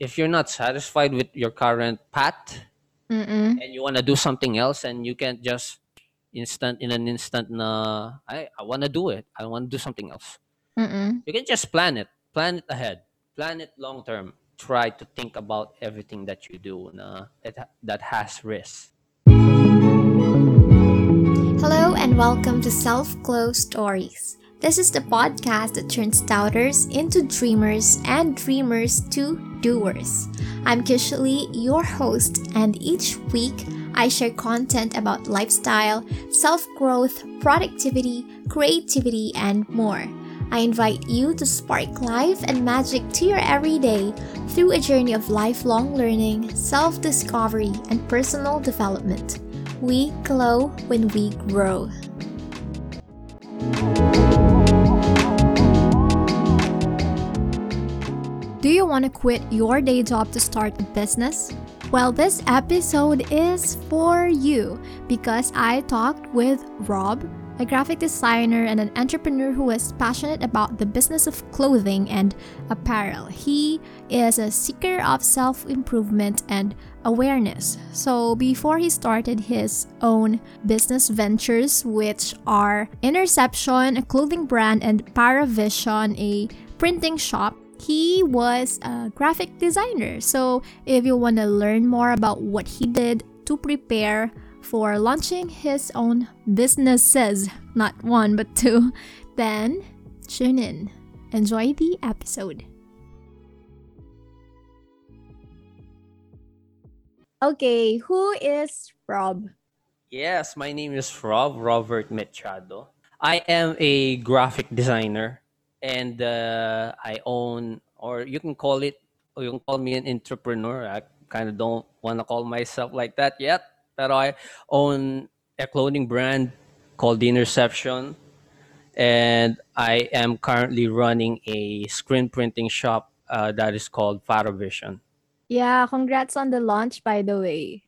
if you're not satisfied with your current path Mm. and you want to do something else and you can't just instant in an instant na I I want to do it. I want to do something else. Mm. You can just plan it. Plan it ahead. Plan it long term. Try to think about everything that you do na it, that has risk. Hello and welcome to Self Glow Stories. This is the podcast that turns doubters into dreamers and dreamers to doers. I'm Kishali, your host, and each week I share content about lifestyle, self growth, productivity, creativity, and more. I invite you to spark life and magic to your everyday through a journey of lifelong learning, self discovery, and personal development. We glow when we grow. Do you want to quit your day job to start a business? Well, this episode is for you because I talked with Rob, a graphic designer and an entrepreneur who is passionate about the business of clothing and apparel. He is a seeker of self improvement and awareness. So, before he started his own business ventures, which are Interception, a clothing brand, and Paravision, a printing shop, he was a graphic designer. So, if you want to learn more about what he did to prepare for launching his own businesses, not one but two, then tune in. Enjoy the episode. Okay, who is Rob? Yes, my name is Rob, Robert Machado. I am a graphic designer and uh, I own, or you can call it, or you can call me an entrepreneur. I kind of don't want to call myself like that yet, but I own a clothing brand called The Interception. And I am currently running a screen printing shop uh, that is called Paravision. Yeah, congrats on the launch, by the way.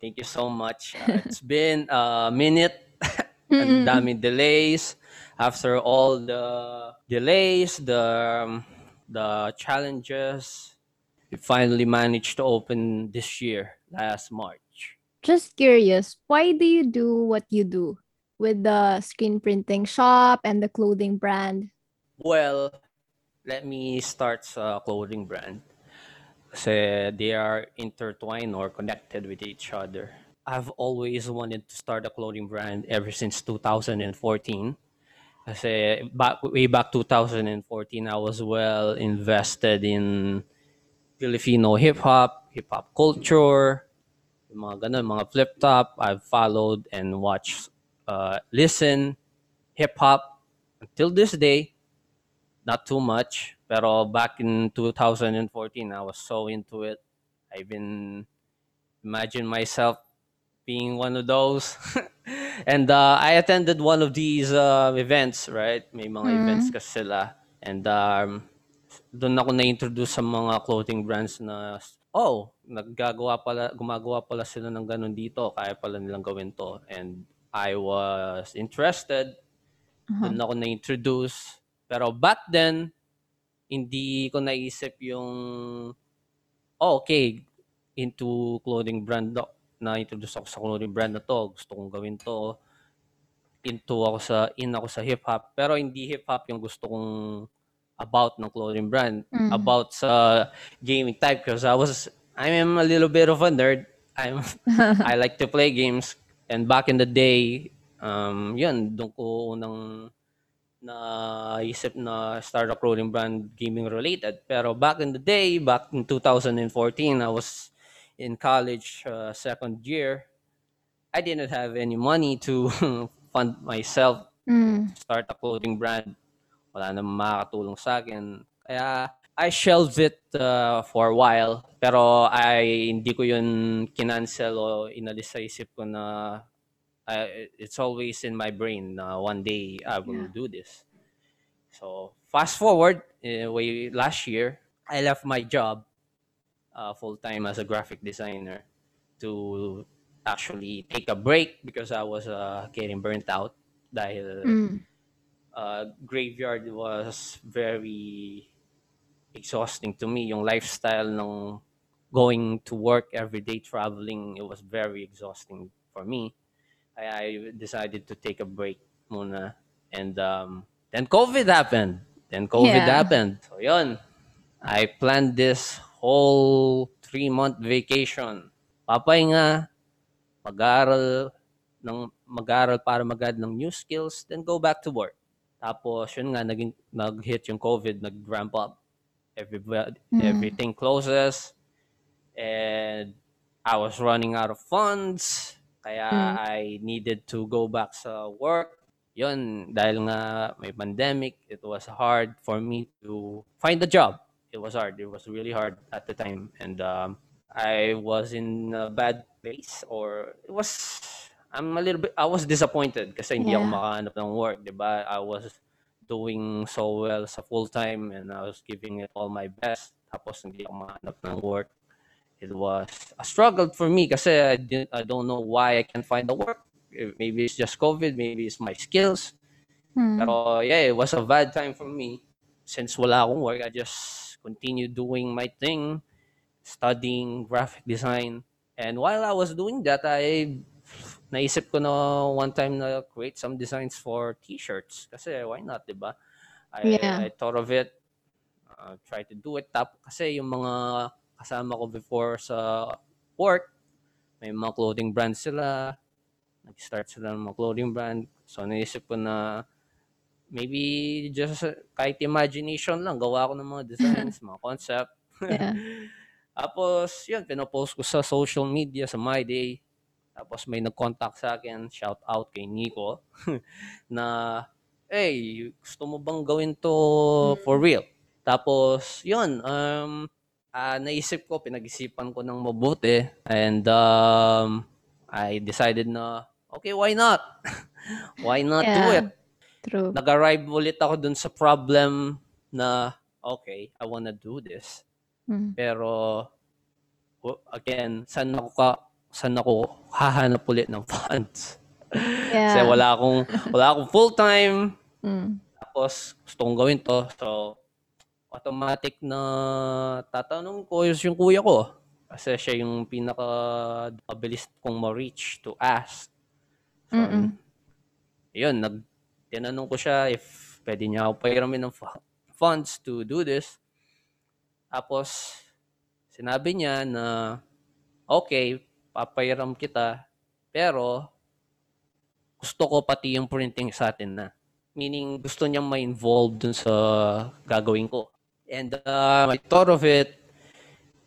Thank you so much. Uh, it's been a minute. Ang daming delays. After all the delays, the um, the challenges, we finally managed to open this year, last March. Just curious, why do you do what you do with the screen printing shop and the clothing brand? Well, let me start sa clothing brand. Kasi they are intertwined or connected with each other. I've always wanted to start a clothing brand ever since 2014. Kasi back, way back 2014, I was well invested in Filipino hip-hop, hip-hop culture, yung mga ganun, mga flip-top. I've followed and watched, uh, listen, hip-hop until this day. Not too much, pero back in 2014, I was so into it. I've been imagine myself being one of those. and uh, I attended one of these uh, events, right? May mga events kasi sila. And um, doon ako na-introduce sa mga clothing brands na, oh, naggagawa pala, gumagawa pala sila ng ganun dito. Kaya pala nilang gawin to. And I was interested. Doon ako na-introduce. Pero back then, hindi ko naisip yung, oh, okay, into clothing brand na-introduce ako sa clothing brand na to. Gusto kong gawin to. Into ako sa, in ako sa hip-hop. Pero hindi hip-hop yung gusto kong about ng clothing brand. About sa gaming type. Because I was, I am a little bit of a nerd. I'm, I like to play games. And back in the day, um, yun, doon ko unang naisip na start a clothing brand gaming related. Pero back in the day, back in 2014, I was in college uh, second year. I didn't have any money to fund myself Mm. start a clothing brand. Wala namang makakatulong sa akin. Kaya I shelved it uh, for a while. Pero I hindi ko yun kinancel o inalis sa isip ko na I- it's always in my brain na one day I will do this. So fast forward, uh, way last year, I left my job uh, full time as a graphic designer to actually take a break because I was uh, getting burnt out dahil Mm. uh, graveyard was very exhausting to me. Yung lifestyle ng going to work every day, traveling, it was very exhausting for me. I, I decided to take a break muna. And um, then COVID happened. Then COVID Yeah. happened. So yun, I planned this whole three-month vacation. Papahinga, mag-aaral, ng, mag-aaral para mag-add ng new skills, then go back to work. Tapos, yun nga, naging, nag-hit yung COVID, nag-ramp up. Everybody, Mm. Everything closes. And I was running out of funds. Kaya Mm. I needed to go back sa work. Yun, dahil nga may pandemic, it was hard for me to find a job. It was hard. It was really hard at the time. And um, I was in a bad place or it was I'm a little bit I was disappointed kasi hindi ako Yeah. makahanap ng work, 'di ba? I was doing so well sa full time and I was giving it all my best tapos hindi ako makahanap ng work. It was a struggle for me kasi I didn't, I don't know why I can't find the work. Maybe it's just COVID, maybe it's my skills. Mm. Pero yeah, it was a bad time for me. Since wala akong work, I just continued doing my thing, studying graphic design. And while I was doing that, I naisip ko na one time na create some designs for t-shirts. Kasi why not, di ba? I, Yeah. I thought of it, uh, try to do it. Tap, kasi yung mga kasama ko before sa work, may mga clothing brands sila. Nag-start sila ng mga clothing brand. So naisip ko na maybe just uh, kahit imagination lang, gawa ko ng mga designs, mga concept. Yeah. Tapos, yun, pinopost ko sa social media, sa My Day. Tapos may nag-contact sa akin, shout out kay Nico, na, hey, gusto mo bang gawin to for real? Tapos, yun, um, ah, naisip ko, pinag-isipan ko ng mabuti, and um, I decided na, okay, why not? why not do Yeah. it? True. Nag-arrive ulit ako dun sa problem na, okay, I wanna do this. Mm. Pero again, saan ako ka saan ako hahanap ulit ng funds? Kasi Yeah. wala akong wala akong full time Mm. tapos gusto kong gawin to. So automatic na tatanong ko is yung kuya ko. Kasi siya yung pinaka mabilis kong ma-reach to ask. So, Mm-mm. yun, nag tinanong ko siya if pwede niya ako pairamin ng fu- funds to do this. Tapos, sinabi niya na, okay, papairam kita, pero gusto ko pati yung printing sa atin na. Meaning, gusto niyang ma-involve dun sa gagawin ko. And uh, I thought of it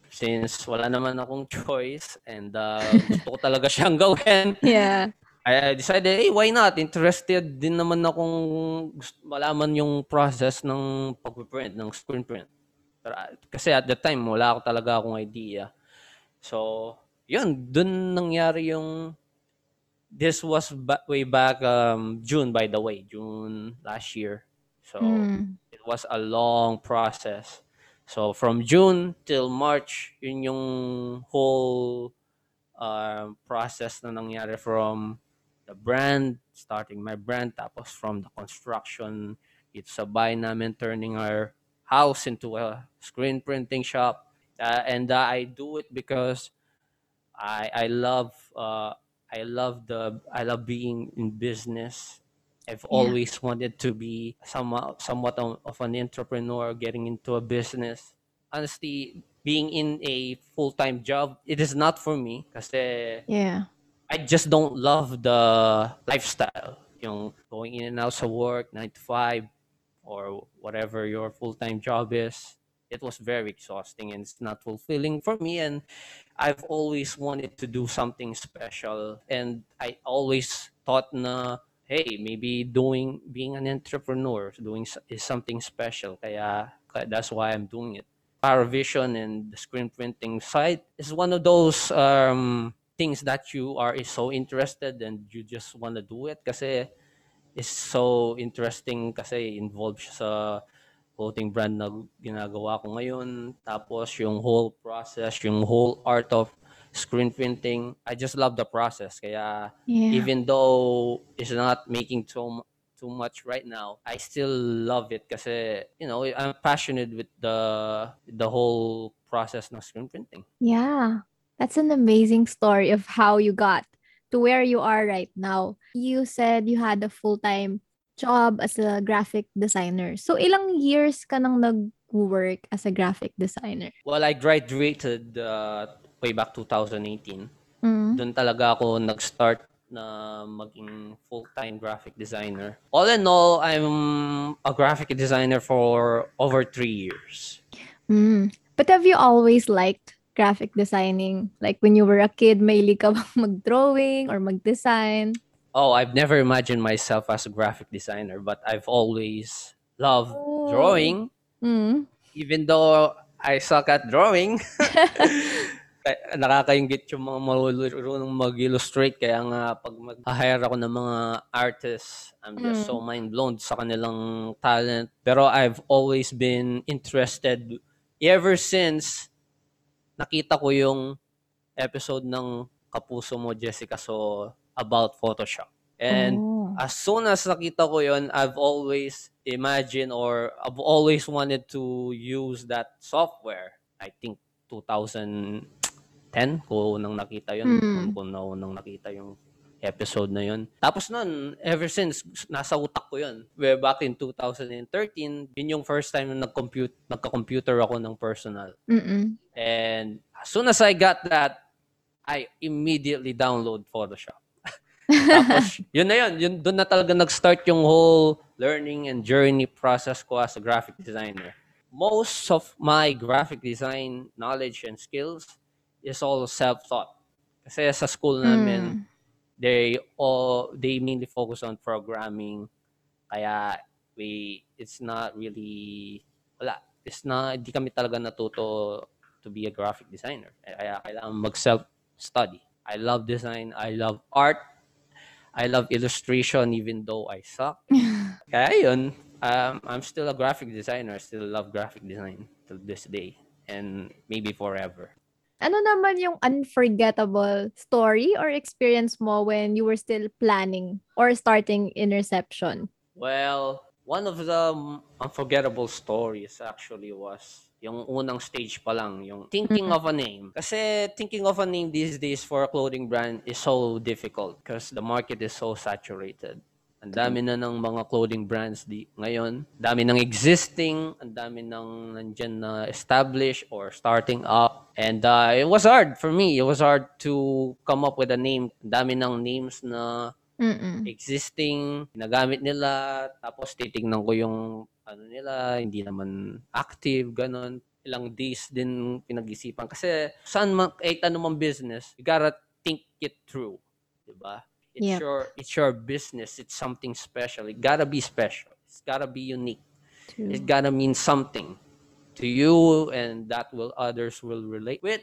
since wala naman akong choice and uh, gusto ko talaga siyang gawin. Yeah. I decided, hey, why not? Interested din naman akong malaman yung process ng pag-print, ng screen print. Pero, kasi at the time, wala ako talaga akong idea. So, yun, dun nangyari yung, this was ba- way back um, June, by the way, June last year. So, Mm. it was a long process. So from June till March, yun yung whole uh, process na nangyari from the brand, starting my brand, tapos from the construction, it's sa bahay namin, turning our house into a screen printing shop. Uh, and uh, I do it because I I love uh, I love the I love being in business. I've Yeah. always wanted to be somewhat somewhat of of an entrepreneur, getting into a business. Honestly, being in a full time job, it is not for me kasi Yeah. I just don't love the lifestyle. Yung going in and out of work, 9 to 5, or whatever your full-time job is. It was very exhausting and it's not fulfilling for me. And I've always wanted to do something special. And I always thought na, hey, maybe doing, being an entrepreneur doing is something special. Kaya that's why I'm doing it. Paravision and the screen printing side is one of those um, things that you are is so interested and you just want to do it kasi it's so interesting kasi involved siya sa clothing brand na ginagawa ko ngayon. Tapos yung whole process, yung whole art of screen printing, I just love the process. Kaya Yeah. even though it's not making so too much right now, I still love it kasi, you know, I'm passionate with the the whole process ng screen printing. Yeah, that's an amazing story of how you got to where you are right now. You said you had a full-time job as a graphic designer. So ilang years ka nang nag-work as a graphic designer? Well, I graduated uh, way back 2018. Mm. Doon talaga ako nag-start na maging full-time graphic designer. All in all, I'm a graphic designer for over three years. Mm. But have you always liked graphic designing? Like when you were a kid, mahilig ka bang mag-drawing or mag-design? Oh, I've never imagined myself as a graphic designer, but I've always loved Oh. drawing, Mm. even though I suck at drawing. Nakakaingit yung mga marunong mag-illustrate. Kaya nga, pag mag-hire ako ng mga artists, I'm just Mm. so mind-blown sa kanilang talent. Pero I've always been interested ever since nakita ko yung episode ng Kapuso Mo, Jessica, so about Photoshop. And Oh. as soon as nakita ko yon I've always imagined or I've always wanted to use that software. I think 2010 ko nang nakita yon Hmm. kung na nang nakita yung episode na yon. Tapos nun, ever since, nasa utak ko yon. Way back in 2013, yun yung first time na nag-compute, nagka-computer ako ng personal. Mm-mm. And as soon as I got that, I immediately download Photoshop. Tapos, yun na yun. yun doon na talaga nag-start yung whole learning and journey process ko as a graphic designer. Most of my graphic design knowledge and skills is all self-taught. Kasi sa school namin, Mm. they all they mainly focus on programming. Kaya we it's not really wala. It's not hindi kami talaga natuto to be a graphic designer. Kaya kailangan mag self-study. I love design, I love art, I love illustration even though I suck. Kaya yun, um, I'm still a graphic designer. I still love graphic design till this day and maybe forever. Ano naman yung unforgettable story or experience mo when you were still planning or starting Interception? Well, one of the unforgettable stories actually was yung unang stage pa lang, yung thinking of a name. Kasi thinking of a name these days for a clothing brand is so difficult because the market is so saturated. Ang dami na ng mga clothing brands di ngayon. Dami ng existing, ang dami ng nandyan na established or starting up. And uh, it was hard for me. It was hard to come up with a name. Ang dami ng names na Mm-mm. existing, ginagamit nila, tapos titignan ko yung ano nila, hindi naman active, ganun. Ilang days din pinag-isipan. Kasi saan man, kahit anumang business, you gotta think it through. Diba? It's Yep. your it's your business. It's something special. It gotta be special. It's gotta be unique. True. It gotta mean something to you and that will others will relate with.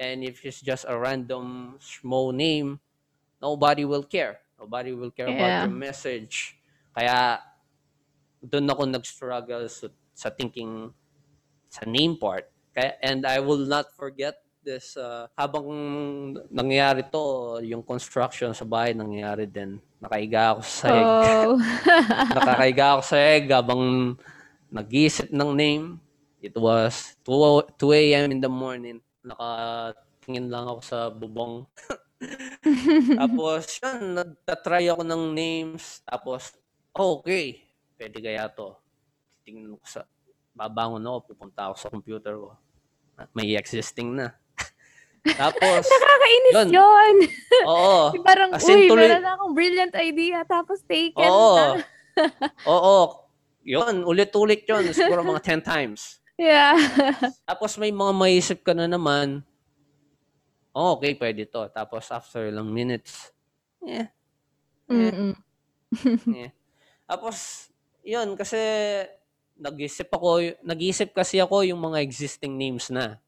And if it's just a random small name, nobody will care. Nobody will care Yeah. about your message. Kaya doon ako nag-struggle sa, sa thinking sa name part. Kaya, and I will not forget this uh, habang nangyayari to, yung construction sa bahay nangyayari din. Nakaiga ako sa sahig. Oh. Nakakaiga ako sa egg habang nag-iisip ng name. It was 2, 2 a.m. in the morning. Nakatingin lang ako sa bubong. tapos, yun, nagtatry ako ng names. Tapos, okay, pwede kaya to. Tingnan ko sa, babangon ako, pupunta ako sa computer ko. May existing na. tapos, Nakakainis Yun. yun. oo. Parang, As uy, tuloy- meron akong brilliant idea, tapos taken Oo. na. Oo. Yun, ulit-ulit yun. Siguro mga 10 times. Yeah. Tapos may mga maisip ka na naman, oh, okay, pwede to. Tapos after ilang minutes, eh, Mm-mm. eh. Tapos, yun, kasi nag-isip ako, nag-isip kasi ako yung mga existing names na.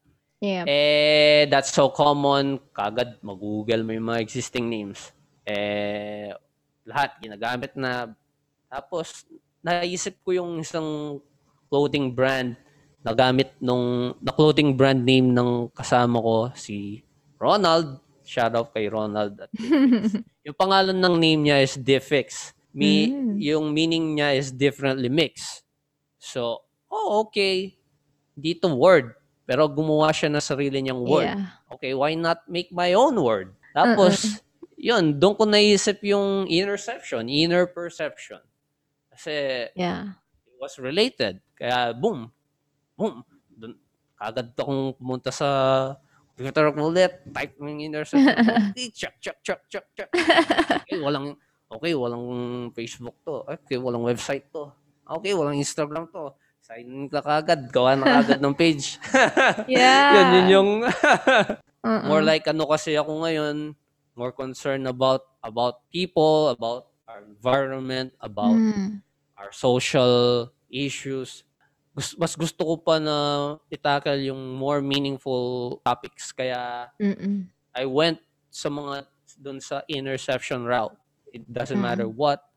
Yeah. Eh, that's so common. Kagad, mag-google mo yung mga existing names. Eh, lahat ginagamit na. Tapos, naisip ko yung isang clothing brand na gamit nung, na clothing brand name ng kasama ko, si Ronald. Shout out kay Ronald. At yung pangalan ng name niya is Diffix. Me, Mm. yung meaning niya is differently mixed. So, oh, okay. Dito word. Pero gumawa siya ng sarili niyang word. Yeah. Okay, why not make my own word? Tapos, yun, doon ko naisip yung interception, inner perception. Kasi Yeah. it was related. Kaya, boom, boom. Dun, kagad akong pumunta sa computer ko ulit, type ng interception. okay, check, check, check, check, check. Okay, walang, okay, walang Facebook to. Okay, walang website to. Okay, walang Instagram to. Sign in ka kagad, gawa na kagad ng page. Yeah. yun, yun yung Uh-uh. more like ano kasi ako ngayon, more concerned about about people, about our environment, about Mm. our social issues. Gus- Mas gusto ko pa na itakal yung more meaningful topics. Kaya Mm-mm. I went sa mga dun sa interception route. It doesn't Mm. matter what.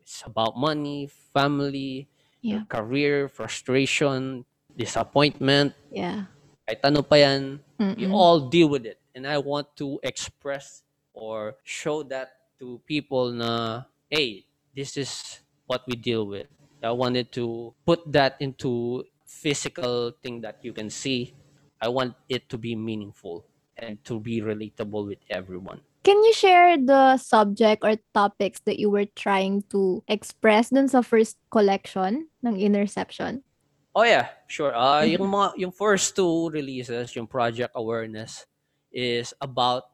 It's about money, family, Yeah. career, frustration, disappointment. Yeah. Kahit ano pa yan, you all deal with it. And I want to express or show that to people na, hey, this is what we deal with. I wanted to put that into physical thing that you can see. I want it to be meaningful and to be relatable with everyone. Can you share the subject or topics that you were trying to express dun sa first collection ng Interception? Oh yeah, sure. Uh, yung mga yung first two releases, yung Project Awareness is about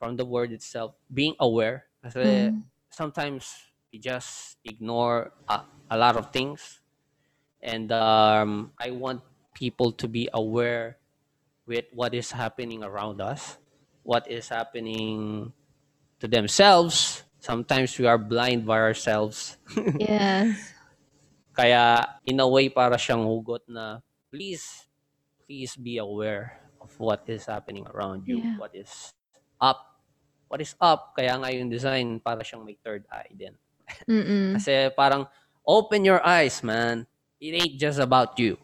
from the word itself being aware kasi Mm. sometimes we just ignore a, a lot of things and um, I want people to be aware with what is happening around us, what is happening to themselves. Sometimes we are blind by ourselves. Yes. Kaya in a way para siyang hugot na please please be aware of what is happening around you, Yeah. what is up. What is up? Kaya nga yung design para siyang may third eye din. Kasi parang open your eyes, man. It ain't just about you.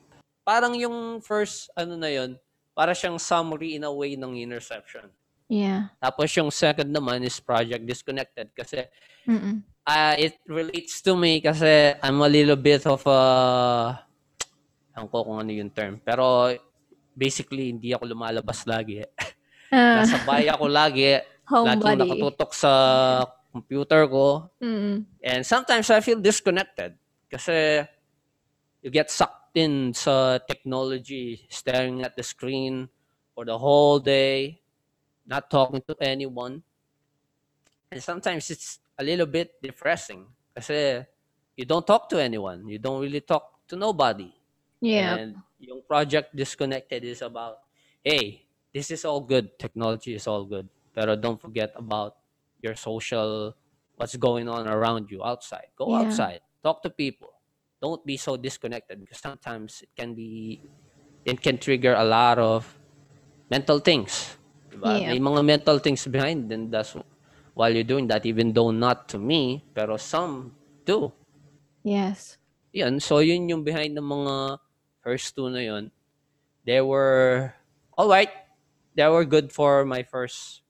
Parang yung first ano na yun, para siyang summary in a way ng interception. Yeah. Tapos yung second naman is Project Disconnected kasi Mm-mm. uh, it relates to me kasi I'm a little bit of a ewan ko kung ano yung term. Pero basically, hindi ako lumalabas lagi. Ah, Nasa bahay ako lagi. Lagi homebody. nakatutok sa computer ko. Mm-mm. And sometimes I feel disconnected kasi you get sucked in sa technology, staring at the screen for the whole day, not talking to anyone. And sometimes it's a little bit depressing kasi you don't talk to anyone. You don't really talk to nobody. Yeah. And yung project Disconnected is about, hey, this is all good. Technology is all good. Pero don't forget about your social, what's going on around you outside. Go Yeah. outside. Talk to people. Don't be so disconnected because sometimes it can be, it can trigger a lot of mental things. Diba? Yeah. May mga mental things behind and that's while you're doing that, even though not to me, pero some do. Yes. Yun, so yun yung behind ng mga first two na yun. They were alright. They were good for my first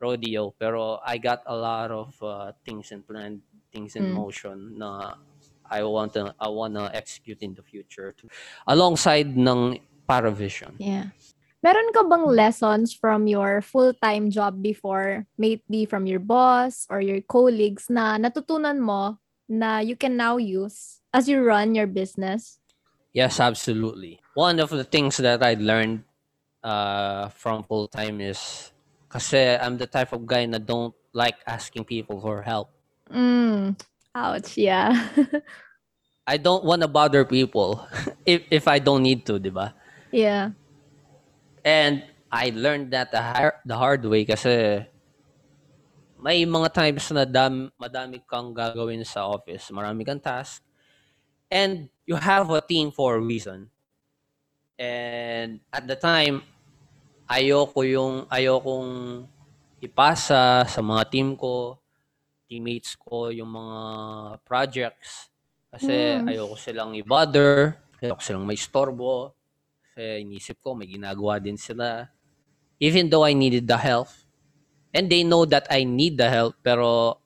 rodeo. Pero I got a lot of uh, things in plan, things in Mm. motion na I want to I want to execute in the future to, alongside ng Paravision. Yeah. Meron ka bang lessons from your full-time job before, may it be from your boss or your colleagues na natutunan mo na you can now use as you run your business? Yes, absolutely. One of the things that I learned uh, from full time is kasi I'm the type of guy na don't like asking people for help. Mm. Ouch, yeah. I don't want to bother people if if I don't need to, di ba? yeah. And I learned that the, har- the hard way kasi may mga times na dam, madami kang gagawin sa office, marami kang task, and you have a team for a reason. And at the time, ayoko yung ayokong ipasa sa mga team ko, teammates ko yung mga projects kasi Mm. ayoko silang i-bother, ayoko silang may istorbo. Kasi inisip ko may ginagawa din sila. Even though I needed the help. And they know that I need the help pero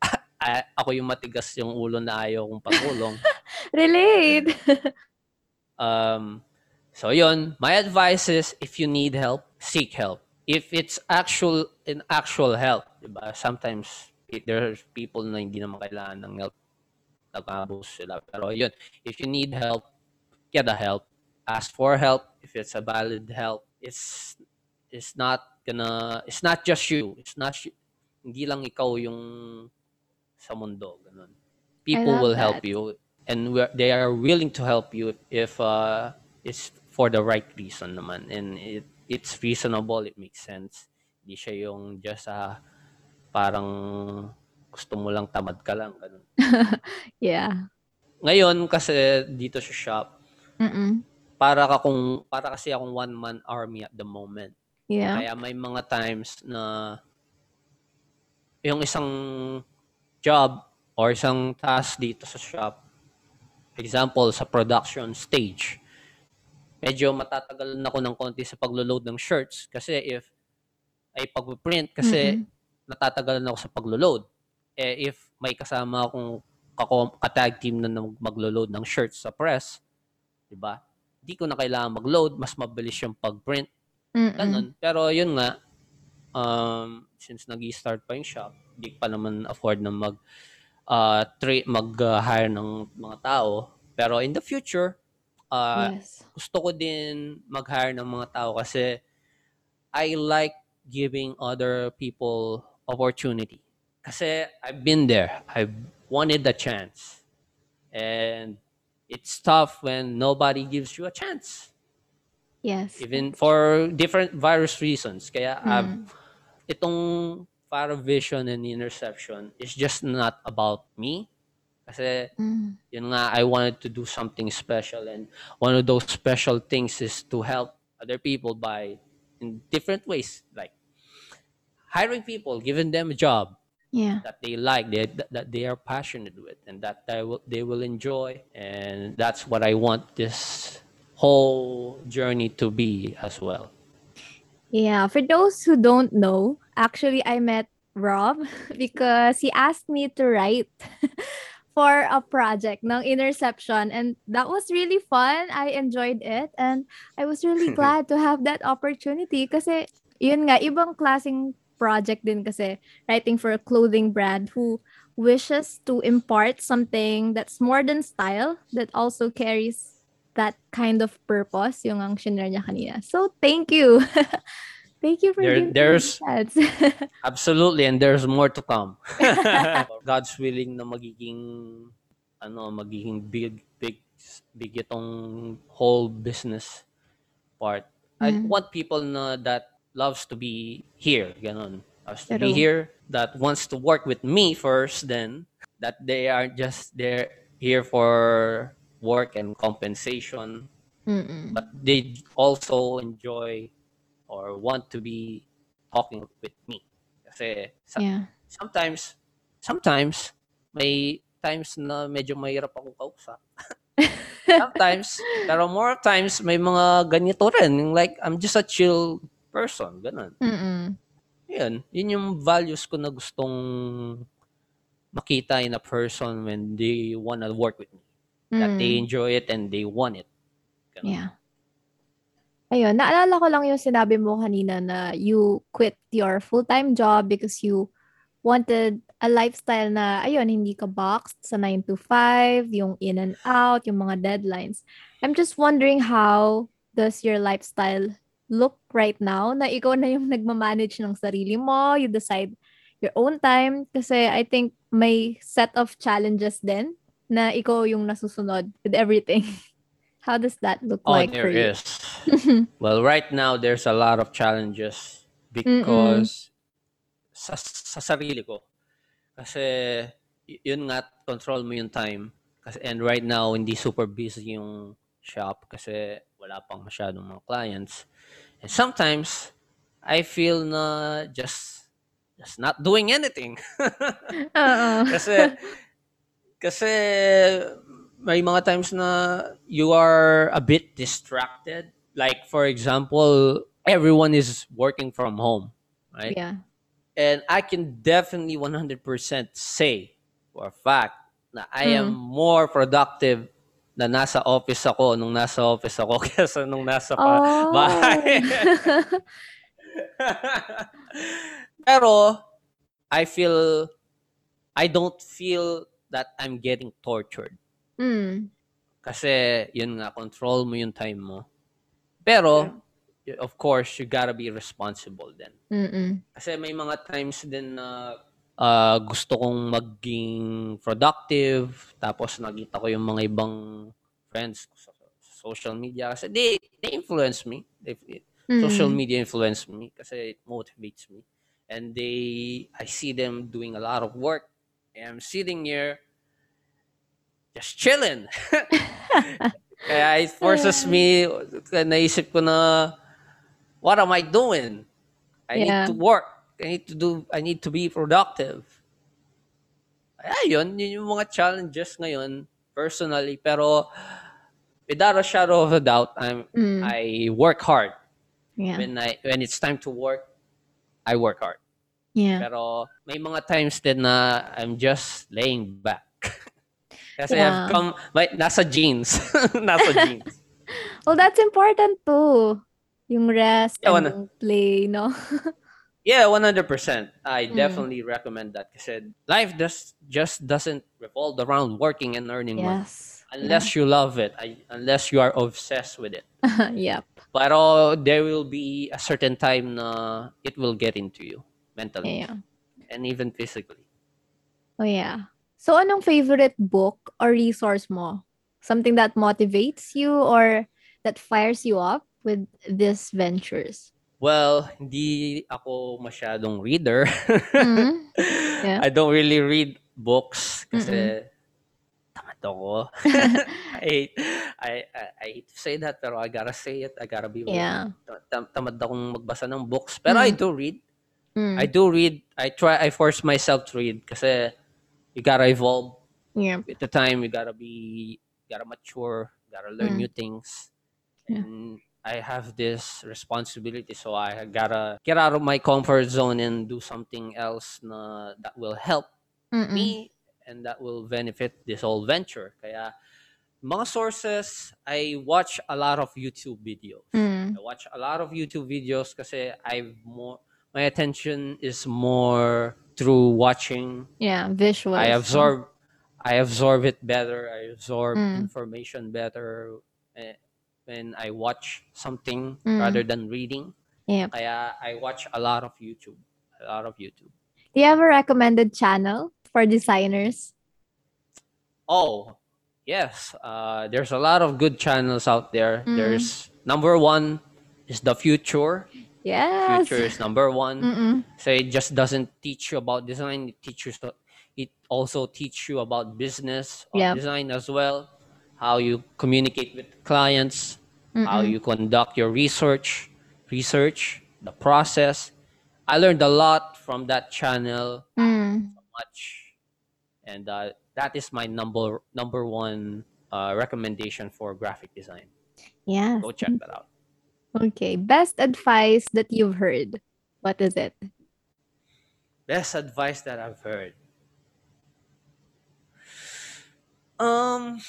ako yung matigas yung ulo na ayaw kong patulong. Relate. Um, so yun, my advice is if you need help, seek help. If it's actual in actual help, diba? Sometimes i- there's people na hindi naman kailangan ng help. Nag-abuse sila. Pero yun, if you need help, get the help. Ask for help if it's a valid help. It's it's not gonna it's not just you. It's not you- hindi lang ikaw yung sa mundo ganun. People will help that. you and they are willing to help you if uh, it's for the right reason naman and it it's reasonable it makes sense hindi siya yung just uh, parang gusto mo lang tamad ka lang ganun. yeah. ngayon kasi dito sa shop Mm-mm. Para ka kung para kasi akong one man army at the moment Yeah. kaya may mga times na yung isang job or isang task dito sa shop, example, sa production stage, medyo matatagal na ako ng konti sa paglo-load ng shirts kasi if ay pag-print kasi Mhm. natatagalan ako sa paglo-load. Eh if may kasama akong ka-tag team na maglo-load ng shirts sa press, 'di ba? Hindi ko na kailangan mag-load, mas mabilis yung pag-print Mm-mm. Ganun. Pero yun nga, um, since nag-start pa yung shop, di pa naman afford na mag uh, tra- mag-hire ng mga tao. Pero in the future, uh, yes. gusto ko din mag-hire ng mga tao kasi I like giving other people opportunity. Kasi I've been there. I've wanted the chance. And it's tough when nobody gives you a chance Yes. even for different various reasons. Kaya Mm. itong para vision and interception is just not about me. Kasi Mm. yun nga, I wanted to do something special and one of those special things is to help other people by in different ways like hiring people, giving them a job Yeah. that they like, they, that they are passionate with, and that they will, they will enjoy. And that's what I want this whole journey to be as well. Yeah, for those who don't know, actually I met Rob because he asked me to write for a project ng Interception and that was really fun. I enjoyed it and I was really glad to have that opportunity kasi yun nga ibang klaseng project din kasi writing for a clothing brand who wishes to impart something that's more than style that also carries that kind of purpose yung ang shinare niya kanina. So, thank you. thank you for There- there's- that. Absolutely, and there's more to come. God's willing na magiging ano, magiging big big big itong whole business part. I Mm. want people na that loves to be here, ganon. Loves to be here, that wants to work with me first, then that they are just there here for work and compensation, Mm-mm. but they also enjoy or want to be talking with me. Kasi sa- Yeah. sometimes, sometimes, may times na medyo mahirap akong kausap. sometimes, pero more times, may mga ganito rin. Like, I'm just a chill person. Ganun. Mm-mm. Yun. Yun yung values ko na gustong makita in a person when they wanna work with me. That they Mm. enjoy it and they want it. Ganun. Yeah. Ayun, naalala ko lang yung sinabi mo kanina na you quit your full-time job because you wanted a lifestyle na, ayun, hindi ka boxed sa 9 to 5, yung in and out, yung mga deadlines. I'm just wondering how does your lifestyle look right now na ikaw na yung nagmamanage ng sarili mo, you decide your own time kasi I think may set of challenges din na ikaw yung nasusunod with everything. How does that look Oh, like there for you? is. well, right now there's a lot of challenges because sa, sa sarili ko. Kasi yun nga control mo yung time. Kasi and right now hindi super busy yung shop kasi wala pang masyadong mga clients. And sometimes I feel na just just not doing anything. Oo. kasi kasi may mga times na you are a bit distracted. Like for example, everyone is working from home, right? Yeah. And I can definitely 100% say for a fact na I am mm. more productive na nasa office ako nung nasa office ako kesa nung nasa pa- Oh. bahay. Pero I feel I don't feel that I'm getting tortured. Mm. Kasi yun nga control mo yung time mo. Pero y- of course, you gotta be responsible. Mm-mm. Kasi may mga times din na ah, gusto kong maging productive, tapos nakita ko yung mga ibang friends ko sa social media kasi they, they influence me. They, social Mm. media influence me kasi it motivates me. And they, I see them doing a lot of work. And I'm sitting here just chilling. Kaya it forces me, naisip ko na, what am I doing? I need Yeah. to work. I need to do, I need to be productive. Kaya yun, yun yung mga challenges ngayon, personally. Pero, without a shadow of a doubt, I'm, Mm. I work hard. Yeah. When I, when it's time to work, I work hard. Yeah. Pero may mga times din na I'm just laying back. Kasi Yeah. I've come, may, nasa jeans. nasa jeans. Well, that's important too. Yung rest Yeah, and play, no? Yeah, 100%. I Mm. definitely recommend that kasi life just just doesn't revolve around working and earning money. Yes. Unless you love it, I, unless you are obsessed with it. yep. Pero there will be a certain time na it will get into you mentally Yeah. and even physically. Oh, yeah. So, anong favorite book or resource mo? Something that motivates you or that fires you up with these ventures? Well, hindi ako masyadong reader. Mm. Yeah. I don't really read books kasi tamad ako. I, I, I, I hate to say that pero I gotta say it. I gotta be Yeah. tam- tamad akong magbasa ng books. Pero I Mm. do read. Mm. I do read. I try, I force myself to read kasi you gotta evolve Yeah. with the time. You gotta be, gotta mature, gotta learn Mm. new things. Yeah. And I have this responsibility, so I gotta get out of my comfort zone and do something else na that will help Mm-mm. me and that will benefit this whole venture. Kaya mga sources, I watch a lot of YouTube videos. Mm. I watch a lot of YouTube videos kasi I've more my attention is more through watching Yeah. visual. I absorb I absorb it better. I absorb Mm. information better eh, when I watch something Mm. rather than reading. Yep. Kaya I watch a lot of YouTube. A lot of YouTube. Do you have a recommended channel for designers? Oh, yes. Uh, there's a lot of good channels out there. Mm. There's number one is the future. Yes. Future is number one. Mm-mm. So it just doesn't teach you about design. It teaches it also teach you about business of Yep. design as well. How you communicate with clients, how Mm-mm. you conduct your research, research, the process. I learned a lot from that channel, Mm. much, and uh, that is my number number one uh, recommendation for graphic design. Yeah, Go check that out. Okay. Best advice that you've heard. What is it? Best advice that I've heard. Um,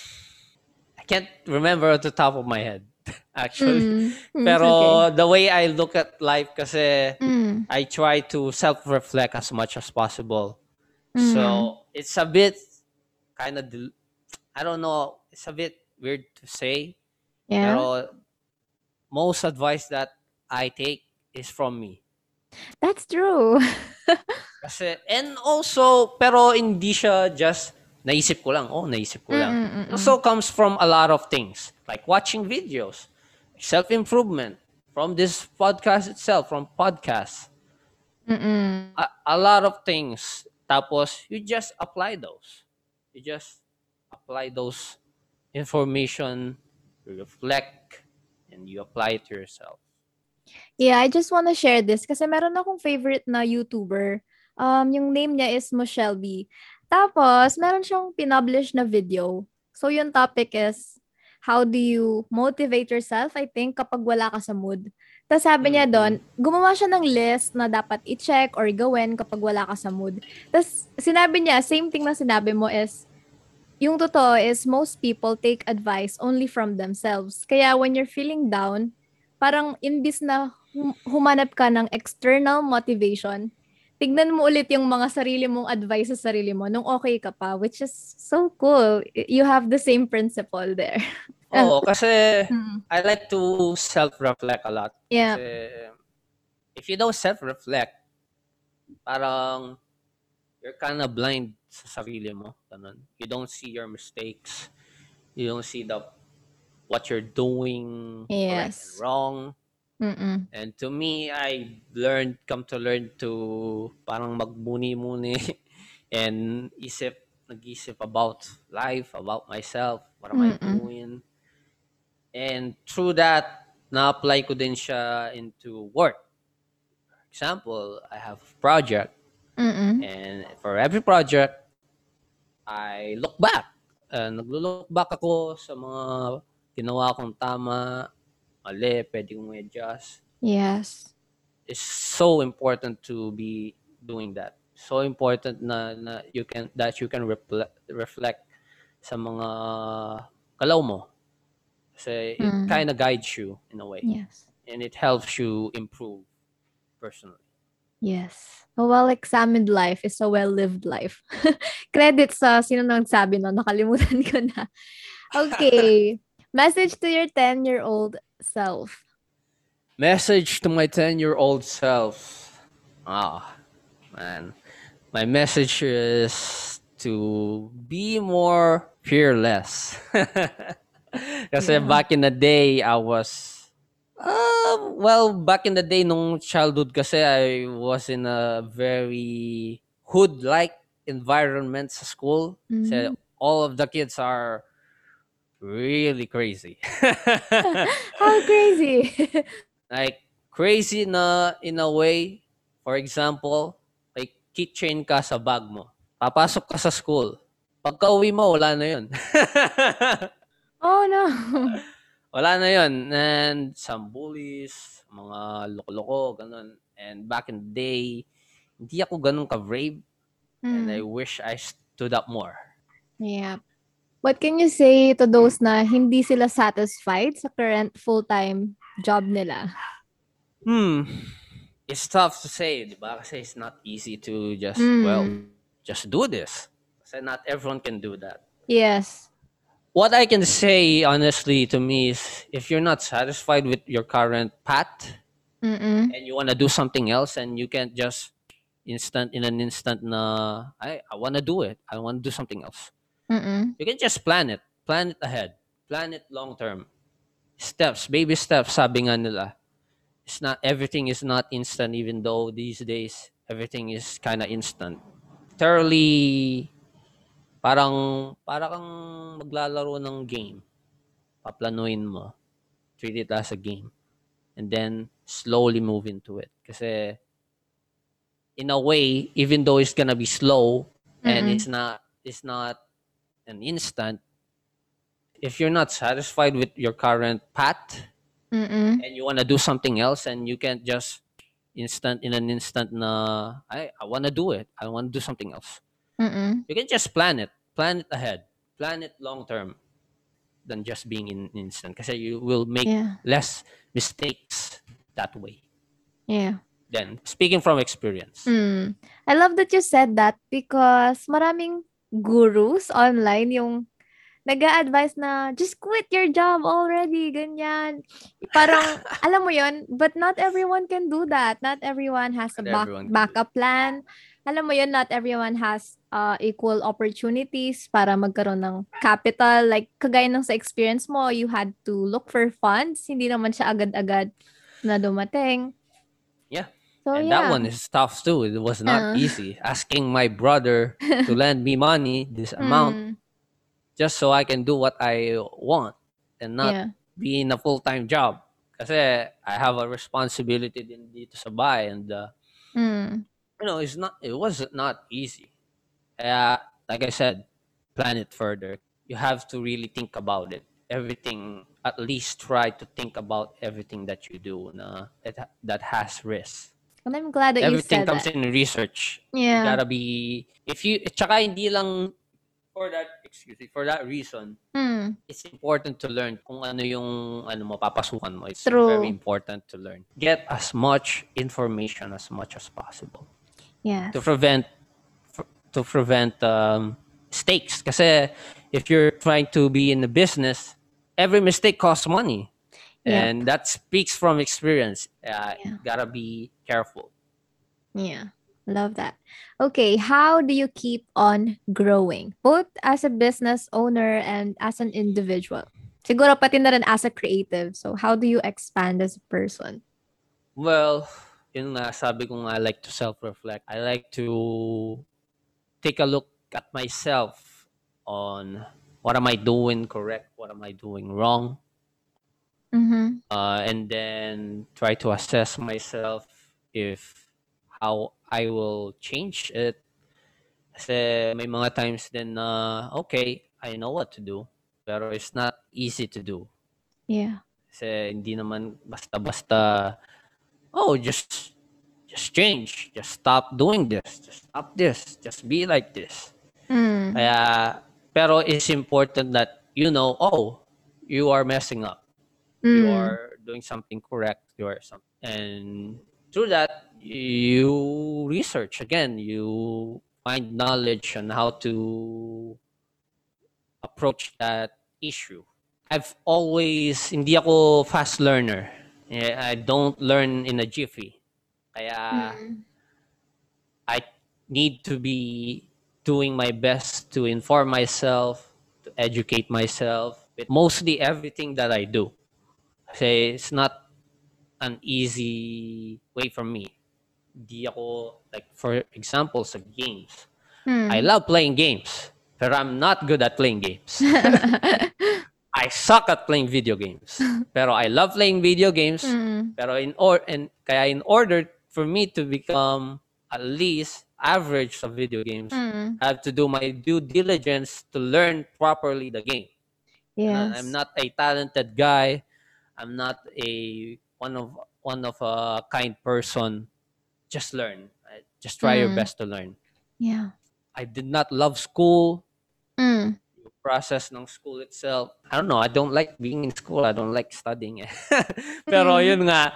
can't remember at the top of my head, actually. Mm. Mm, Pero okay. the way I look at life kasi Mm. I try to self-reflect as much as possible. Mm. So it's a bit kind of, I don't know, it's a bit weird to say. yeah. Pero most advice that I take is from me. That's true. Kasi, and also, pero hindi siya just naisip ko lang. Oh, naisip ko lang. Mm, mm, It also comes from a lot of things. Like watching videos, self-improvement, from this podcast itself, from podcasts. Mm-mm. A, a lot of things. Tapos, you just apply those. You just apply those information, reflect, and you apply it to yourself. Yeah, I just want to share this kasi meron akong favorite na YouTuber. Um, yung name niya is Moshelby. Tapos, meron siyang pinublish na video. So, yung topic is, how do you motivate yourself, I think, kapag wala ka sa mood. Tapos sabi niya Mm. doon, gumawa siya ng list na dapat i-check or gawin kapag wala ka sa mood. Tapos sinabi niya, same thing na sinabi mo is, yung totoo is most people take advice only from themselves. Kaya when you're feeling down, parang imbis na hum- humanap ka ng external motivation, tignan mo ulit yung mga sarili mong advice sa sarili mo nung okay ka pa, which is so cool. You have the same principle there. Oo, kasi Mm. I like to self-reflect a lot. Yeah. Kasi if you don't self-reflect, parang you're kind of blind sa sarili mo. Ganun. You don't see your mistakes. You don't see the what you're doing right and Yes. wrong. Mm-mm. And to me, I learned, come to learn to parang magmuni-muni and isip, nag-isip about life, about myself, what am I Mm-mm. doing. And through that, na-apply ko din siya into work. Example, I have a project Mm-mm. and for every project, I look back. Uh, naglo-look back ako sa mga ginawa kong tama, mali, pwede kong i-adjust Yes. it's so important to be doing that. So important na, na you can that you can reflect reflect sa mga kalaw mo. Kasi it Mm. kind of guides you in a way Yes. and it helps you improve personally. Yes. A well-examined life is a well-lived life. Credit sa sino nang nagsabi no, nakalimutan ko na. Okay. Message to your 10-year-old self. Message to my 10-year-old self. Ah, man. My message is to be more fearless. Kasi Yeah. back in the day, I was um, well, back in the day nung childhood kasi I was in a very hood-like environment sa school. Kasi Mm. all of the kids are really crazy. How crazy. like crazy na in a way for example like keychain ka sa bag mo papasok ka sa school pagka uwi mo wala na yun oh no. wala na yun and some bullies mga loko-loko ganun and back in the day hindi ako ganun ka-brave and I Mm. wish I stood up more Yeah. What can you say to those na hindi sila satisfied sa current full-time job nila? hmm it's tough to say di ba kasi it's not easy to just Mm. well just do this kasi not everyone can do that Yes. what I can say honestly to me is if you're not satisfied with your current path Mm-mm. and you want to do something else and you can't just instant in an instant na I I want to do it I want to do something else Mm-mm. you can just plan it. Plan it ahead. Plan it long term. Steps baby steps sabi nga nila. It's not everything is not instant even though these days everything is kind of instant. Thoroughly parang para kang maglalaro ng game. Paplanuin mo. Treat it as a game. And then slowly move into it. Kasi in a way even though it's gonna be slow and Mm-mm. it's not it's not an instant if you're not satisfied with your current path Mm-mm. and you want to do something else and you can't just instant in an instant na I, I want to do it I want to do something else Mm-mm. you can just plan it plan it ahead plan it long term than just being in instant because you will make Yeah. less mistakes that way Yeah. then speaking from experience Mm. I love that you said that because maraming gurus online yung nag advise na just quit your job already, ganyan. Parang, alam mo yon but not everyone can do that. Not everyone has a back, backup plan. Alam mo yon not everyone has uh, equal opportunities para magkaroon ng capital. Like, kagaya ng sa experience mo, you had to look for funds. Hindi naman siya agad-agad na dumating. So, and yeah. that one is tough too. It was not Uh. easy. Asking my brother to lend me money, this amount, Mm, just so I can do what I want and not yeah. be in a full-time job. Kasi I have a responsibility din dito sa bahay and uh, Mm. you know, it's not it was not easy. Uh, like I said, plan it further. You have to really think about it. Everything at least try to think about everything that you do na it, that has risk. And I'm glad that Everything you said comes that. in research. Yeah. You gotta be if you tsaka hindi lang for that excuse me, for that reason Mm, it's important to learn kung ano yung ano mapapasukan mo. It's True. very important to learn. Get as much information as much as possible yes. to prevent to prevent um, mistakes. Kasi if you're trying to be in the business, every mistake costs money, Yeah. and that speaks from experience. Uh, Yeah. Gotta be careful. Yeah. Love that. Okay, how do you keep on growing both as a business owner and as an individual? Siguro pati na rin as a creative. So how do you expand as a person? Well, yun nga, sabi ko nga, I like to self-reflect. I like to take a look at myself on what am I doing correct, what am I doing wrong, Mm-hmm. uh, and then try to assess myself if how I will change it. Kasi may mga times din na, okay, I know what to do, pero it's not easy to do. Yeah. Kasi hindi naman basta-basta, oh, just just change. Just stop doing this. Just stop this. Just be like this. Mm. Kaya, pero it's important that you know, oh, you are messing up. You Mm. are doing something correct. You are some, and through that, you research again. You find knowledge on how to approach that issue. I've always, hindi ako fast learner. I don't learn in a jiffy. Kaya, Mm. I need to be doing my best to inform myself, to educate myself with mostly everything that I do. Kasi it's not an easy way for me. Di ako, like, for example, sa games. Mm. I love playing games, pero I'm not good at playing games. I suck at playing video games. Pero I love playing video games. Mm. Pero in or and kaya in order for me to become at least average sa video games, Mm. I have to do my due diligence to learn properly the game. And Yes. I'm not a talented guy. I'm not a one of one of a kind person. Just learn. Just try your Mm. best to learn. Yeah. I did not love school. Mm. The process ng school itself. I don't know. I don't like being in school. I don't like studying. Pero Mm. yun nga,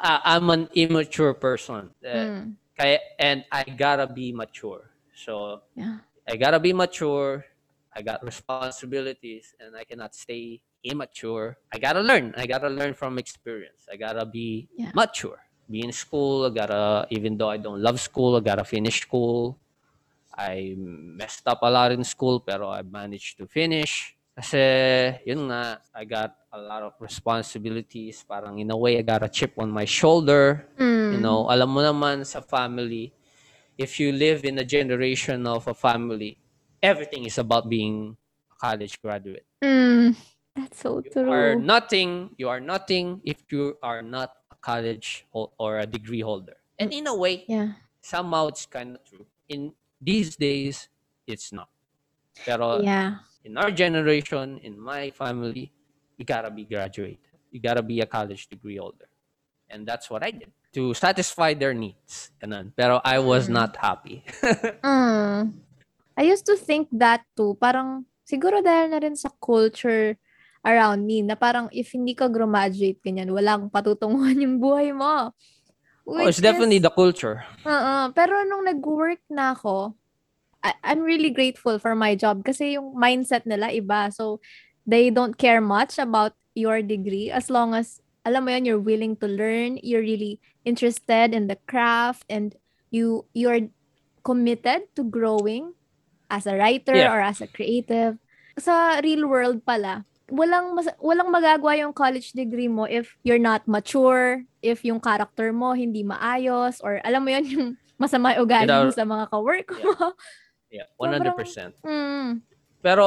uh, I'm an immature person. Uh, Mm. kaya, and I gotta be mature. So Yeah. I gotta be mature. I got responsibilities, and I cannot stay immature. I gotta learn. I gotta learn from experience. I gotta be Yeah. mature. Be in school. I gotta, even though I don't love school, I gotta finish school. I messed up a lot in school, pero I managed to finish. Kasi, yun nga, I got a lot of responsibilities. Parang in a way, I got a chip on my shoulder. Mm. You know, alam mo naman sa family, if you live in a generation of a family, everything is about being a college graduate. Mm. That's so You are nothing, you are nothing if you are not a college or a degree holder. And in a way, Yeah. somehow it's kind of true. In these days, it's not. Pero Yeah. in our generation, in my family, you gotta be graduate. You gotta be a college degree holder. And that's what I did to satisfy their needs. Ganun. Pero I was Mm. not happy. Mm. I used to think that too. Parang, siguro dahil na rin sa culture around me, na parang if hindi ka graduate, ganyan, walang patutunguhan yung buhay mo. oh, it's Which definitely is, the culture. Oo. pero nung nag-work na ako, I- I'm really grateful for my job kasi yung mindset nila iba. So, they don't care much about your degree as long as, alam mo yun, you're willing to learn, you're really interested in the craft, and you you're committed to growing as a writer Yeah. or as a creative. Sa real world pala, walang mas- walang magagawa yung college degree mo if you're not mature, if yung character mo hindi maayos, or alam mo yun, yung masama ugali mo sa mga ka-work Yeah. mo. Yeah, Sobrang- 100%. Mm. Pero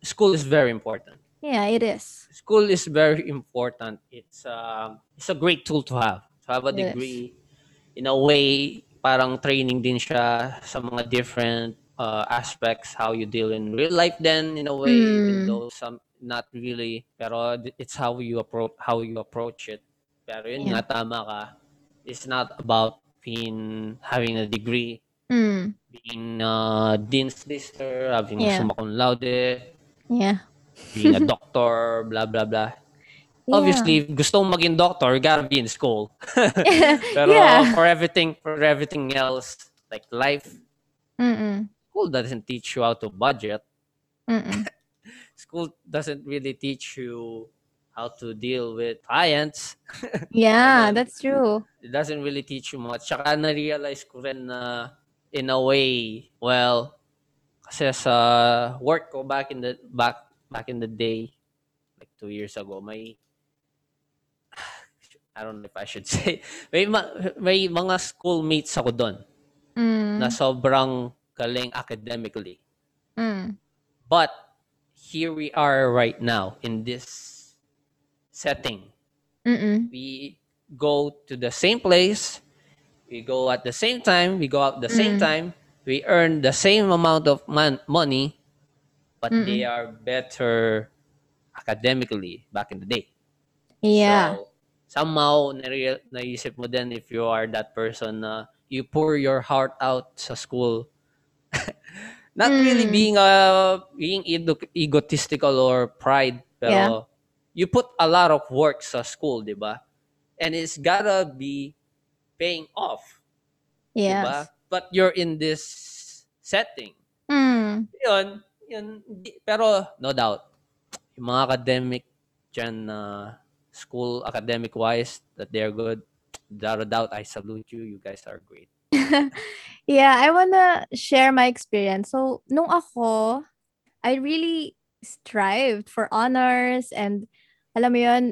school is very important. Yeah, it is. School is very important. It's um it's a great tool to have. To have a degree in a way parang training din siya sa mga different uh, aspects how you deal in real life then in a way even Mm. though some not really pero it's how you approach how you approach it pero yun Yeah. nga tama ka it's not about being having a degree Mm. being uh, dean's lister having Yeah. summa cum laude Yeah. being a doctor blah blah blah Yeah. obviously gusto mong maging doctor you gotta be in school pero Yeah. for everything for everything else like life Mm-mm. school doesn't teach you how to budget Mm-mm. School doesn't really teach you how to deal with clients. Yeah, that's true. It doesn't really teach you much. Tsaka na-realize ko rin na in a way, well, kasi sa work ko back in the back back in the day, like two years ago, may I don't know if I should say, may, ma- may mga schoolmates ako doon Mm. na sobrang galing academically. Mm. But here we are right now in this setting. Mm-mm. We go to the same place, we go at the same time, we go out the same Mm. time, we earn the same amount of man- money, but they Mm-mm. are better academically back in the day. Yeah. So, somehow, nare- naisip mo din if you are that person na you pour your heart out sa school. Not really Mm. being uh, being ego- egotistical or pride, pero Yeah. you put a lot of work sa school, di ba? And it's gotta be paying off, di ba? Yes. But you're in this setting. Mm. Yun, yun. Pero, no doubt, yung mga academic dyan na school academic-wise, that they're good, without a doubt, I salute you. You guys are great. Yeah, I wanna share my experience. So, nung ako, I really strived for honors and alam mo yun,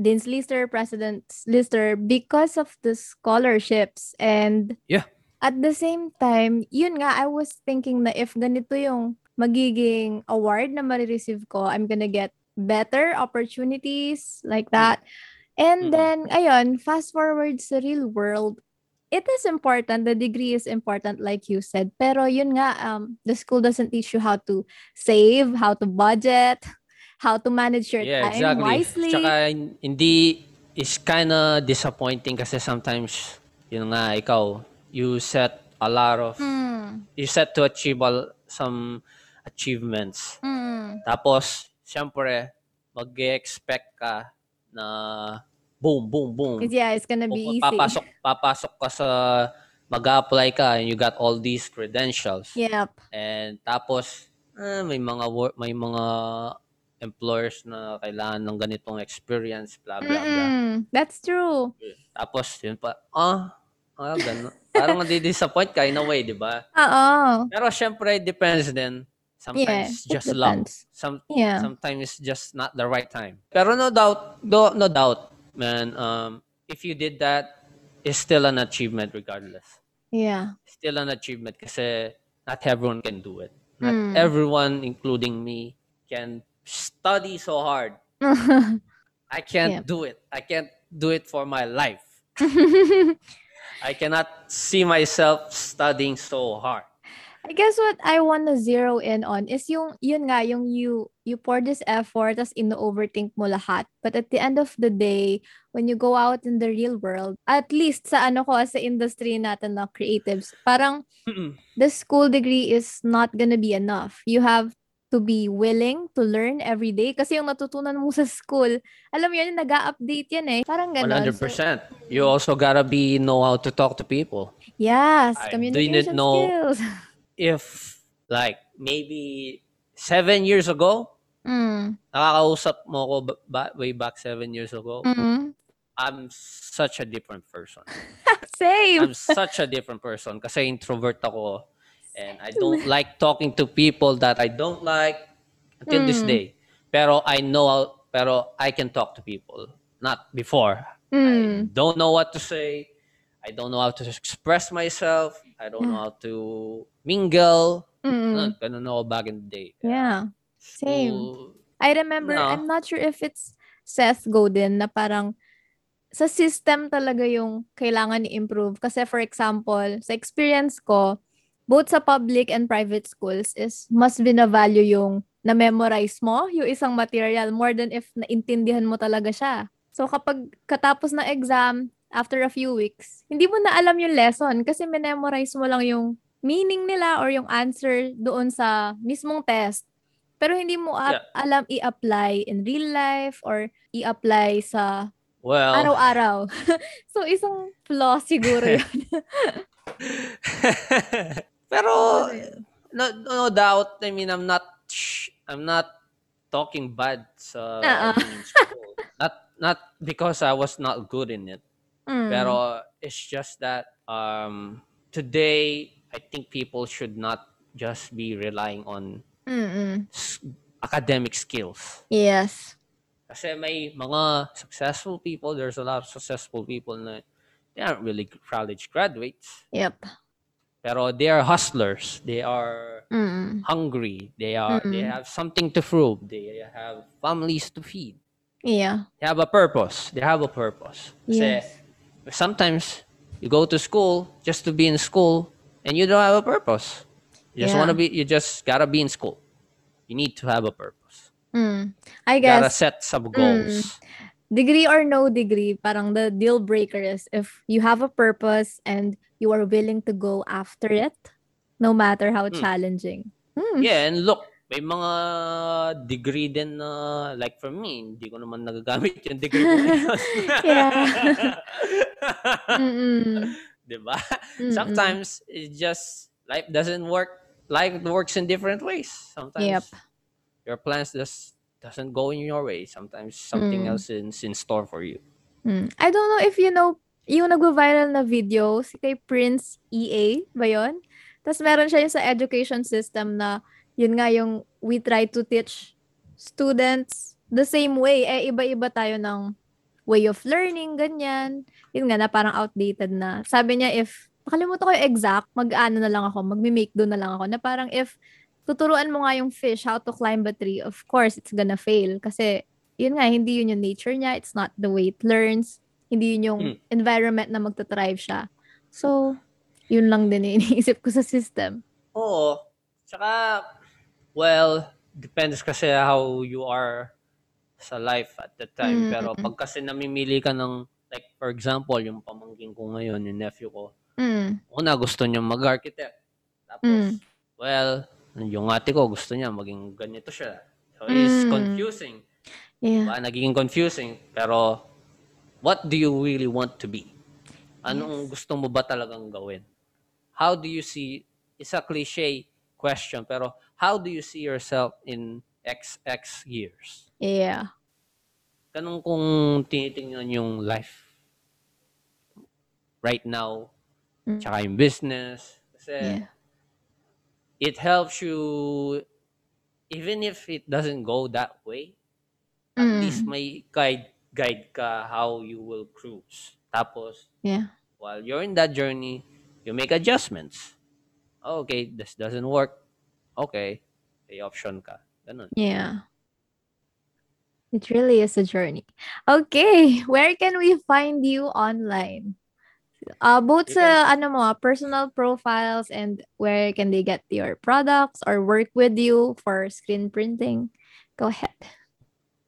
Dean's Lister, President's Lister because of the scholarships. And Yeah. at the same time, yun nga, I was thinking na if ganito yung magiging award na marireceive ko, I'm gonna get better opportunities like that. And Mm. then, ayun, fast forward sa real world, it is important. The degree is important, like you said. Pero yun nga, um, the school doesn't teach you how to save, how to budget, how to manage your yeah, time exactly. wisely. Tsaka, hin- hindi, is kinda disappointing kasi sometimes, yun nga, ikaw, you set a lot of, Mm, you set to achieve al- some achievements. mm, Tapos, syempre, mag-expect ka na boom, boom, boom. 'Cause yeah, it's gonna be Pupu- easy. Papasok, papasok ka sa, mag-apply ka and you got all these credentials. Yep. And tapos, ah, may mga work, may mga employers na kailangan ng ganitong experience, blah, blah. Mm-mm. That's true. Tapos, yun pa, ah, ah ganun. Parang nadi-disappoint ka in a way, di ba? Oo. Pero syempre, depends din. Yeah, Sometimes it just depends. Some, Yeah. sometimes it's just not the right time. Pero no doubt, no, no doubt, man, um, if you did that, it's still an achievement regardless. Yeah. Still an achievement kasi not everyone can do it. Not Mm. everyone, including me, can study so hard. I can't Yep. do it. I can't do it for my life. I cannot see myself studying so hard. I guess what I want to zero in on is yung, yun nga, yung you, you pour this effort, tas ino-overthink mo lahat. But at the end of the day, when you go out in the real world, at least sa ano ko, sa industry natin na creatives, parang the school degree is not gonna be enough. You have to be willing to learn every day. Kasi yung natutunan mo sa school, alam mo yun, nag-update yan eh. Parang ganon. So, 100%. You also gotta be know how to talk to people. yes, I communication didn't know- skills. If like maybe seven years ago, mm. nakakausap mo ako ba- ba- way back seven years ago, Mm. I'm such a different person. Same. I'm such a different person kasi introvert ako and I don't like talking to people that I don't like until this Mm. day. Pero I know how- pero I can talk to people. Not before. I Mm. don't know what to say. I don't know how to express myself. I don't know how to mingle. Mm. Ganun, ganun ako back in the day. Yeah. Same. So, I remember, No. I'm not sure if it's Seth Godin na parang sa system talaga yung kailangan i-improve. Kasi for example, sa experience ko, both sa public and private schools is mas binavalue yung na-memorize mo yung isang material more than if naintindihan mo talaga siya. So kapag katapos ng exam, after a few weeks, hindi mo na alam yung lesson kasi memorize mo lang yung meaning nila or yung answer doon sa mismong test. Pero hindi mo ap- alam i-apply in real life or i-apply sa Well, araw-araw. so isang flaw siguro yun. pero no, no doubt, I mean, I'm not, I'm not talking bad sa Oo. in school. Not, not because I was not good in it. Mm. Pero it's just that um, today, I think people should not just be relying on Mm-mm. s- academic skills. Yes. Kasi may mga successful people, there's a lot of successful people na they aren't really college graduates. Yep. Pero they are hustlers. They are Mm. hungry. They are they Mm-mm. have something to prove. They have families to feed. Yeah. They have a purpose. They have a purpose. Kasi Yes. Sometimes you go to school just to be in school and you don't have a purpose. You just Yeah. want to be you just got to be in school. You need to have a purpose. Mm. I You got to set some goals. degree or no degree, parang the deal breaker is if you have a purpose and you are willing to go after it, no matter how Mm. challenging. Mm. Yeah, and look, may mga degree din na like for me, hindi ko naman nagagamit yung degree ko. Yeah. Mm-mm. 'Di ba? Sometimes it just life doesn't work. Life works in different ways. Sometimes Yep. your plans just doesn't go in your way. Sometimes something Mm. else is in store for you. Mm. I don't know if you know yung nagvo-viral na video, si kay Prince EA ba yun? Tapos meron siya yung sa education system na yun nga yung we try to teach students the same way. Eh, iba-iba tayo ng way of learning, ganyan. Yun nga na parang outdated na. Sabi niya if, nakalimutan ko yung exact, mag-ano na lang ako, magme-make do na lang ako, na parang if tuturuan mo nga yung fish how to climb a tree, of course, it's gonna fail. Kasi yun nga, hindi yun yung nature niya. It's not the way it learns. Hindi yun yung Hmm. environment na magta-thrive siya. So, yun lang din yung iniisip ko sa system. Oo. Tsaka, well, depends kasi how you are sa life at the time. Mm, Pero mm, mm. pag kasi namimili ka ng, like for example, yung pamangkin ko ngayon, yung nephew ko, Mm. una gusto niya mag-architect. Tapos, Mm. well, yung ate ko gusto niya maging ganito siya. So, it's Mm. confusing. Yeah. Diba? Nagiging confusing. Pero, what do you really want to be? Anong gusto mo ba talagang gawin? How do you see, it's a cliche question, pero how do you see yourself in XX years? Yeah. Ganun kung tinitingnan yung life right now, Mm. tsaka yung business. Kasi, Yeah. it helps you even if it doesn't go that way at Mm. least may guide guide ka how you will cruise tapos Yeah. while you're in that journey you make adjustments okay this doesn't work okay may option ka ganun Yeah. It really is a journey. Okay, where can we find you online? Uh, both sa ano mo, personal profiles and where can they get your products or work with you for screen printing? Go ahead.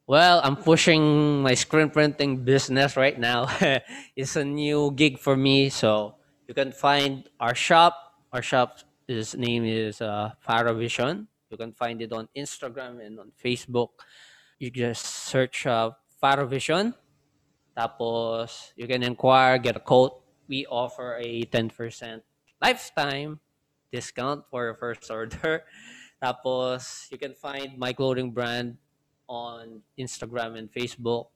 well i'm pushing my screen printing business right now it's a new gig for me so you can find our shop our shop his name is uh, Faravision. you can find it on instagram and on facebook you just search uh, Faravision. Tapos, you can inquire, get a quote. We offer a 10% lifetime discount for your first order. Tapos, you can find my clothing brand on Instagram and Facebook.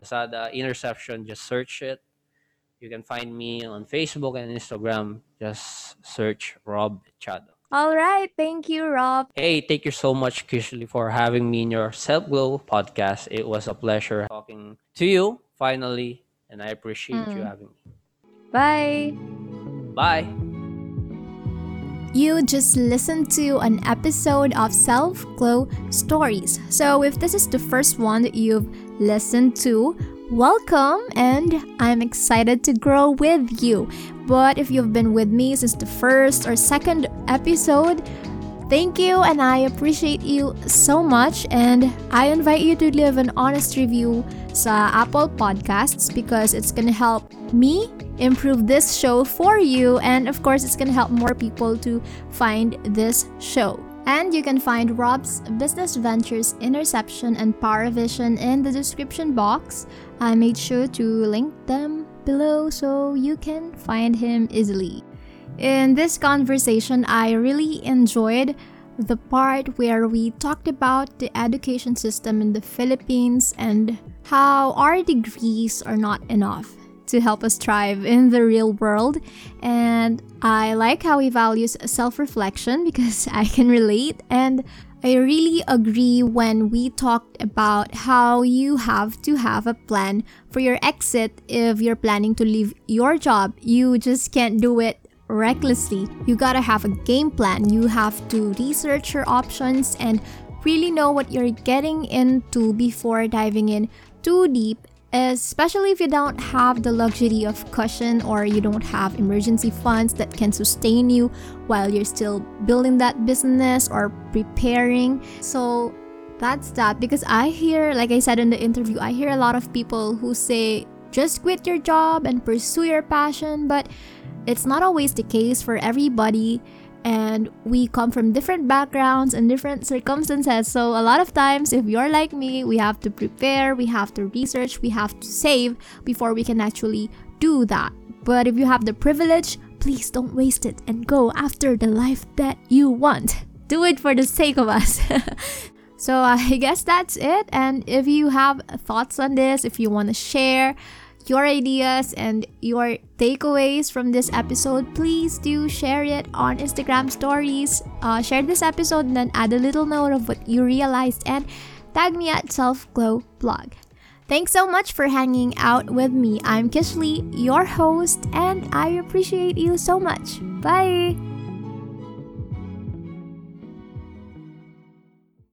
Lazada, Interception, just search it. You can find me on Facebook and Instagram. Just search Rob Chado. All right, thank you, Rob. Hey, thank you so much, Kishli, for having me in your Self Glow podcast. It was a pleasure talking to you finally, and I appreciate you Mm. having me. Bye. Bye. You just listened to an episode of Self Glow Stories. So, if this is the first one that you've listened to, welcome and I'm excited to grow with you. But if you've been with me since the first or second episode, Thank you, and I appreciate you so much. And I invite you to leave an honest review sa Apple Podcasts because it's gonna help me improve this show for you, and of course, it's gonna help more people to find this show. And you can find Rob's business ventures Interception and Paravision in the description box. I made sure to link them below so you can find him easily. In this conversation, I really enjoyed the part where we talked about the education system in the Philippines and how our degrees are not enough to help us thrive in the real world. And I like how he values self reflection because I can relate. And I really agree when we talked about how you have to have a plan for your exit if you're planning to leave your job. You just can't do it recklessly. You gotta have a game plan. You have to research your options and really know what you're getting into before diving in too deep especially if you don't have the luxury of cushion or you don't have emergency funds that can sustain you while you're still building that business or preparing. So that's that. Because I hear, like I said in the interview, I hear a lot of people who say just quit your job and pursue your passion, but it's not always the case for everybody and we come from different backgrounds and different circumstances. So, a lot of times, if you're like me, we have to prepare, we have to research, we have to save before we can actually do that. But if you have the privilege, please don't waste it and go after the life that you want. Do it for the sake of us. so, I guess that's it. And if you have thoughts on this, if you want to share, your ideas and your takeaways from this episode, please do share it on Instagram stories. Uh, share this episode and then add a little note of what you realized and tag me at Selfglow Blog. Thanks so much for hanging out with me. I'm Kishli, your host, and I appreciate you so much. Bye!